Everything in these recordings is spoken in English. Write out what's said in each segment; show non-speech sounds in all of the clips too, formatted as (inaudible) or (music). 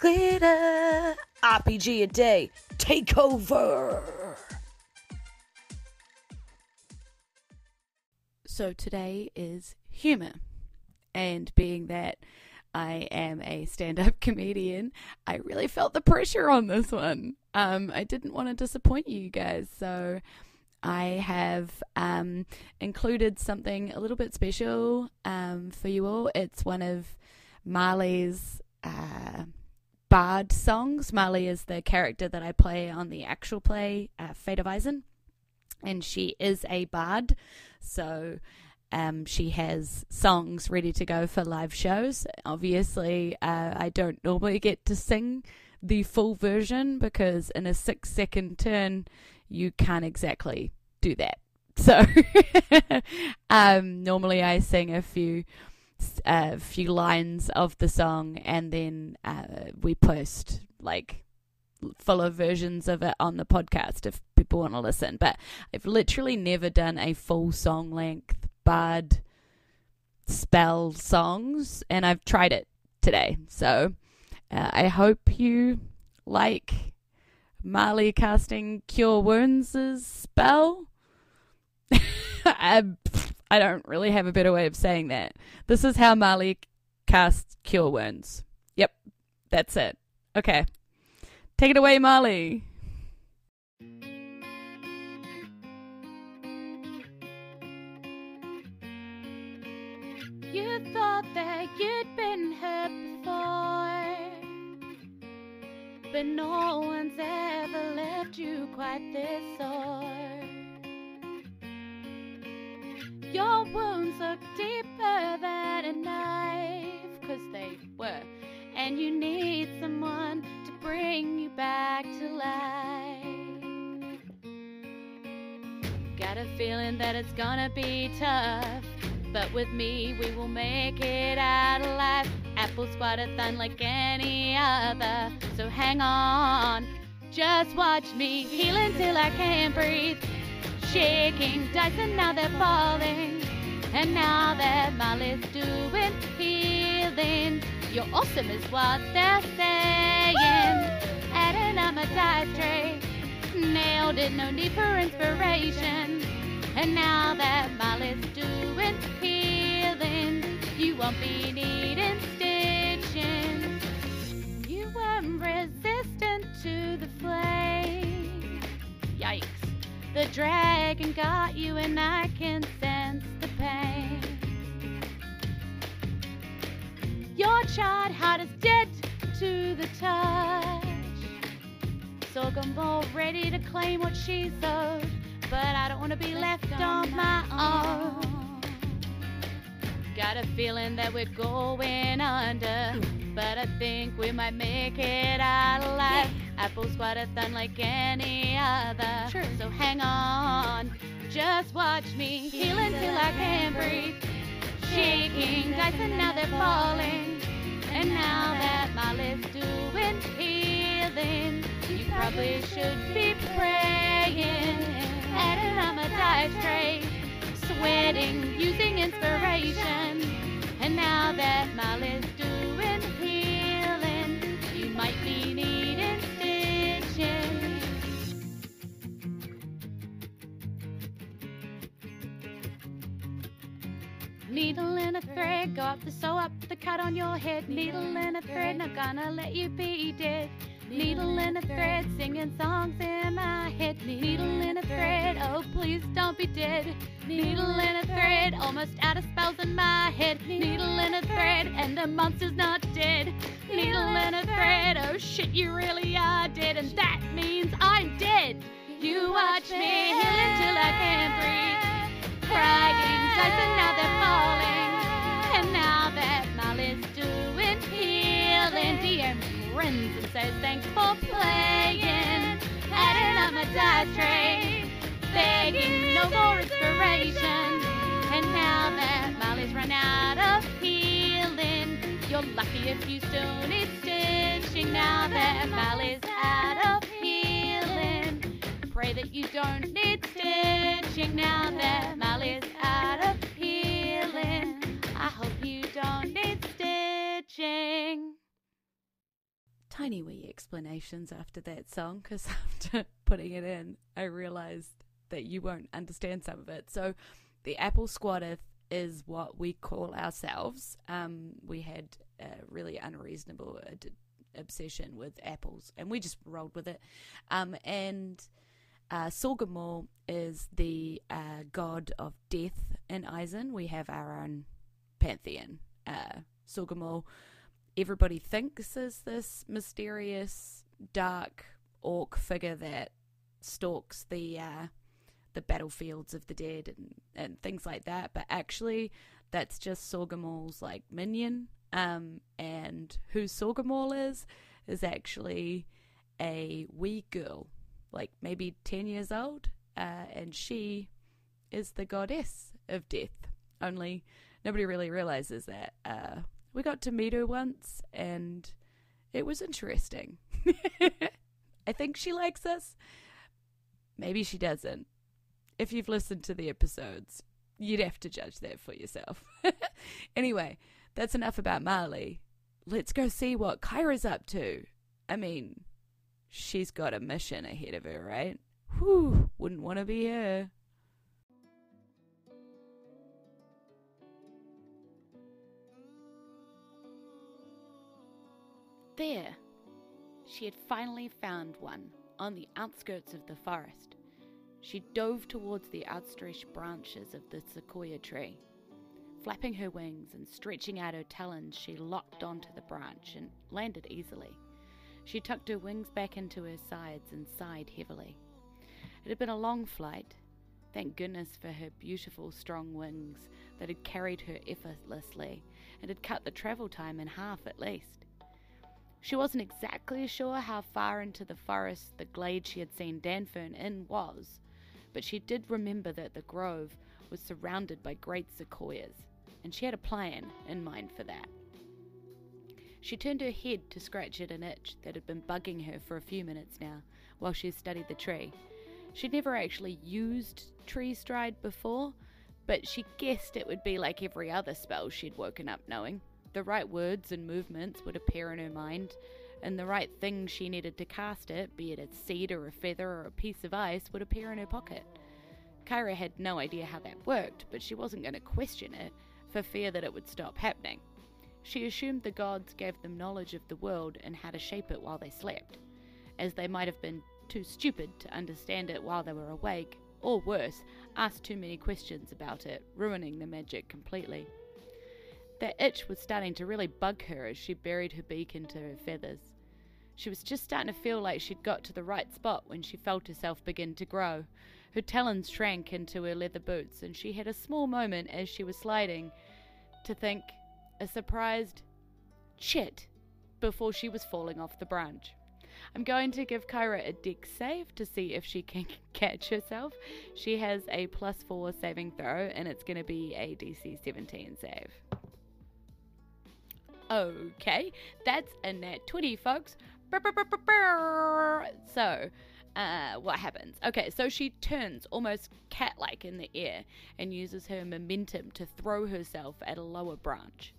glitter. RPG a day. Take over. So today is humour. And being that I am a stand up (laughs) comedian, I really felt the pressure on this one. Um, I didn't want to disappoint you guys, so I have um, included something a little bit special um, for you all. It's one of Marley's uh, Bard songs. Marley is the character that I play on the actual play, uh, Fate of Eisen, and she is a bard. So um, she has songs ready to go for live shows. Obviously, uh, I don't normally get to sing the full version because in a six second turn, you can't exactly do that. (laughs) So um, normally I sing a few a few lines of the song and then uh, we post like fuller versions of it on the podcast if people want to listen. But I've literally never done a full song length bard spell songs, and I've tried it today. So uh, I hope you like Marley casting Cure Wounds' spell. (laughs) I, I don't really have a better way of saying that. This is how Marley casts Cure Wounds. Yep, that's it. Okay. Take it away, Marley. You thought that you'd been hurt before, but no one's ever left you quite this sore. Your wounds look deeper than a knife, cause they were, and you need someone to bring you back to life. Got a feeling that it's gonna be tough. But with me, we will make it out alive. Apple squat-a-thon like any other. So hang on, just watch me heal until I can't breathe. Shaking dice and now they're falling. And now that Molly's doing healing, you're awesome is what they're saying. Adding up my dice tray, nailed it, no need for inspiration. And now that Molly's doing healing, you won't be needing stitching. You weren't resistant to the flame. The dragon got you, and I can sense the pain. Your charred heart is dead to the touch. Sorgamor ready to claim what she owed, but I don't want to be left on my own. Got a feeling that we're going under, but I think we might make it out alive. Apples squat-a-thon like any other, Sure. so hang on. Just watch me heal until I can't breathe. Shaking dice and now they're falling. And now that my Molly's doing healing, you probably should be praying. Adding on my dice tray, sweating, using inspiration. And now that Molly's doing a go up the sew up the cut on your head. Needle and a thread, not gonna let you be dead. Needle and a thread, singing songs in my head. Needle and a thread, oh please don't be dead. Needle and a thread, almost out of spells in my head. Needle and a thread, and the monster's not dead. Needle and a thread, oh shit, you really are dead, and that means I'm dead. You watch me heal until I can't breathe. Crying dice and now they're falling. Healing, DM grins and says thanks for playing. Adding up my dice tray, begging no more inspiration. And now that Molly's run out of healing, you're lucky if you still need stitching. Now that Molly's out of healing, pray that you don't need stitching. Now that Molly's tiny wee explanations after that song because (laughs) after putting it in, I realized that you won't understand some of it. So, the apple squatteth is what we call ourselves. Um, we had a really unreasonable ad- obsession with apples, and we just rolled with it. Um, and uh, Sorgamor is the uh, god of death in Eisen. We have our own pantheon. Uh, Sorgamor, everybody thinks is this mysterious, dark orc figure that stalks the uh, the battlefields of the dead and, and things like that. But actually, that's just Sorgamor's like minion. Um, and who Sorgamor is is actually a wee girl, like maybe ten years old, uh, and she is the goddess of death. Only nobody really realizes that. Uh, we got to meet her once, and it was interesting. (laughs) I think she likes us. Maybe she doesn't if you've listened to the episodes, you'd have to judge that for yourself. (laughs) anyway, that's enough about Marley. Let's go see what Kyra's up to. I mean, she's got a mission ahead of her, right? Whew, wouldn't want to be her. There, she had finally found one on the outskirts of the forest. She dove towards the outstretched branches of the sequoia tree. Flapping her wings and stretching out her talons, she locked onto the branch and landed easily. She tucked her wings back into her sides and sighed heavily. It had been a long flight. Thank goodness for her beautiful, strong wings that had carried her effortlessly and had cut the travel time in half at least. She wasn't exactly sure how far into the forest the glade she had seen Danfern in was, but she did remember that the grove was surrounded by great sequoias, and she had a plan in mind for that. She turned her head to scratch at an itch that had been bugging her for a few minutes now while she studied the tree. She'd never actually used Tree Stride before, but she guessed it would be like every other spell she'd woken up knowing. The right words and movements would appear in her mind, and the right thing she needed to cast it, be it a seed or a feather or a piece of ice, would appear in her pocket. Kyra had no idea how that worked, but she wasn't going to question it for fear that it would stop happening. She assumed the gods gave them knowledge of the world and how to shape it while they slept, as they might have been too stupid to understand it while they were awake, or worse, asked too many questions about it, ruining the magic completely. That itch was starting to really bug her as she buried her beak into her feathers. She was just starting to feel like she'd got to the right spot when she felt herself begin to grow. Her talons shrank into her leather boots, and she had a small moment as she was sliding to think a surprised chit before she was falling off the branch. I'm going to give Kyra a dex save to see if she can (laughs) catch herself. She has a plus four saving throw, and it's going to be a DC 17 save. Okay, that's a nat 20, folks. So, uh, what happens? Okay, so she turns almost cat like in the air and uses her momentum to throw herself at a lower branch.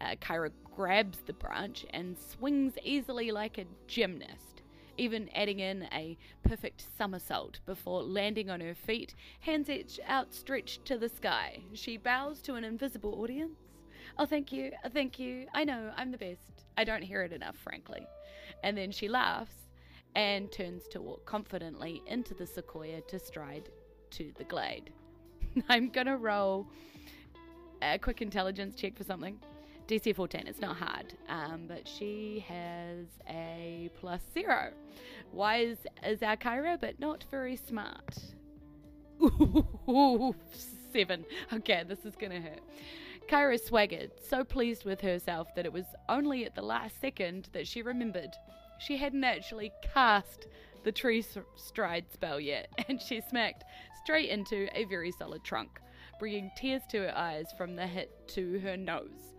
Uh, Kyra grabs the branch and swings easily like a gymnast, even adding in a perfect somersault before landing on her feet, hands outstretched to the sky. She bows to an invisible audience Oh, thank you. Oh, thank you. I know, I'm the best. I don't hear it enough, frankly. And then she laughs and turns to walk confidently into the sequoia to stride to the glade. (laughs) I'm gonna roll a quick intelligence check for something. DC 14, it's not hard, um, but she has a plus zero. Wise as our Kyra, but not very smart. (laughs) Ooh, seven. Okay, this is gonna hurt. Kyra swaggered, so pleased with herself that it was only at the last second that she remembered. She hadn't actually cast the tree stride spell yet, (laughs) and she smacked straight into a very solid trunk, bringing tears to her eyes from the hit to her nose.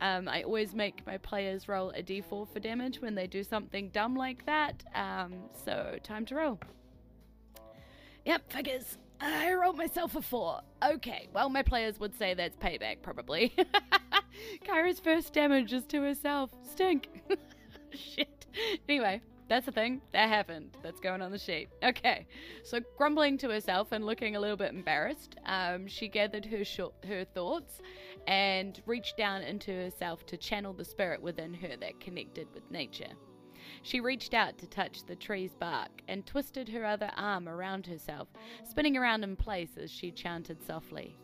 Um, I always make my players roll a d4 for damage when they do something dumb like that, um, so time to roll. Yep, figures. I rolled myself a four. Okay, well, my players would say that's payback, probably. (laughs) Kyra's first damage is to herself. Stink. (laughs) Shit. Anyway, that's the thing. That happened. That's going on the sheet. Okay. So, grumbling to herself and looking a little bit embarrassed, um, she gathered her short, her thoughts and reached down into herself to channel the spirit within her that connected with nature. She reached out to touch the tree's bark and twisted her other arm around herself, spinning around in place as she chanted softly.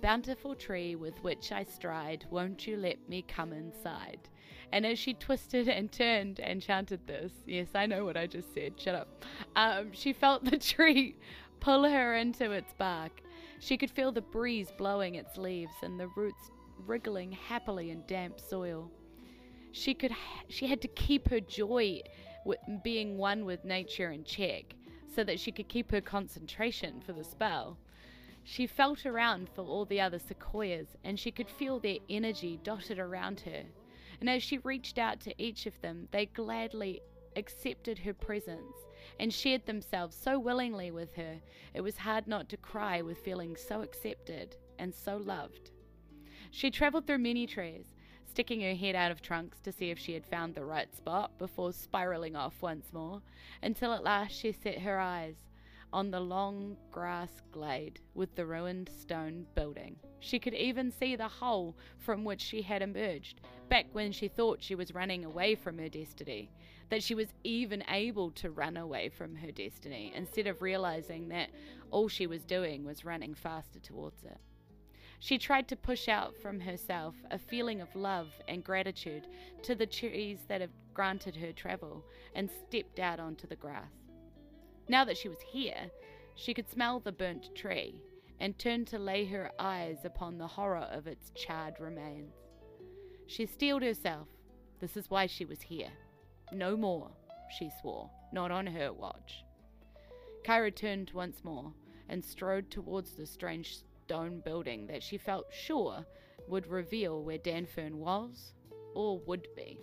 Bountiful tree with which I stride, won't you let me come inside? And as she twisted and turned and chanted this, yes, I know what I just said, shut up, um, she felt the (laughs) tree pull her into its bark. She could feel the breeze blowing its leaves and the roots wriggling happily in damp soil. She could, she had to keep her joy with being one with nature in check, so that she could keep her concentration for the spell. She felt around for all the other sequoias, and she could feel their energy dotted around her. And as she reached out to each of them, they gladly accepted her presence and shared themselves so willingly with her, it was hard not to cry with feeling so accepted and so loved. She travelled through many trees, sticking her head out of trunks to see if she had found the right spot before spiraling off once more, until at last she set her eyes on the long grass glade with the ruined stone building. She could even see the hole from which she had emerged, back when she thought she was running away from her destiny, that she was even able to run away from her destiny, instead of realizing that all she was doing was running faster towards it. She tried to push out from herself a feeling of love and gratitude to the trees that had granted her travel and stepped out onto the grass. Now that she was here, she could smell the burnt tree and turned to lay her eyes upon the horror of its charred remains. She steeled herself. This is why she was here. No more, she swore, not on her watch. Kyra turned once more and strode towards the strange stone building that she felt sure would reveal where Danfern was or would be.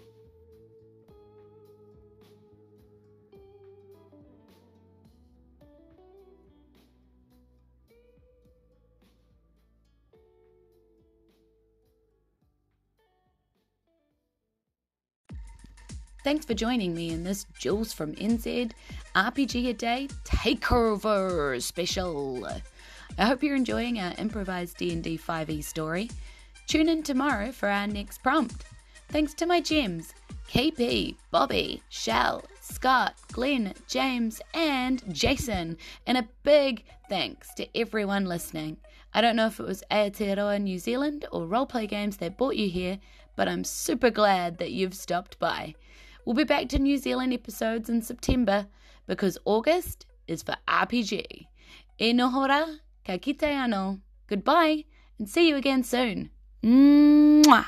Thanks for joining me in this Jules from NZ RPG a Day Takeover special. I hope you're enjoying our improvised D&D 5e story. Tune in tomorrow for our next prompt. Thanks to my gems, KP, Bobby, Shell, Scott, Glenn, James, and Jason. And a big thanks to everyone listening. I don't know if it was Aotearoa New Zealand or Roleplay Games that brought you here, but I'm super glad that you've stopped by. We'll be back to New Zealand episodes in September because August is for RPG. E noho rā, Kia kite anō. Goodbye, and see you again soon. Mwah!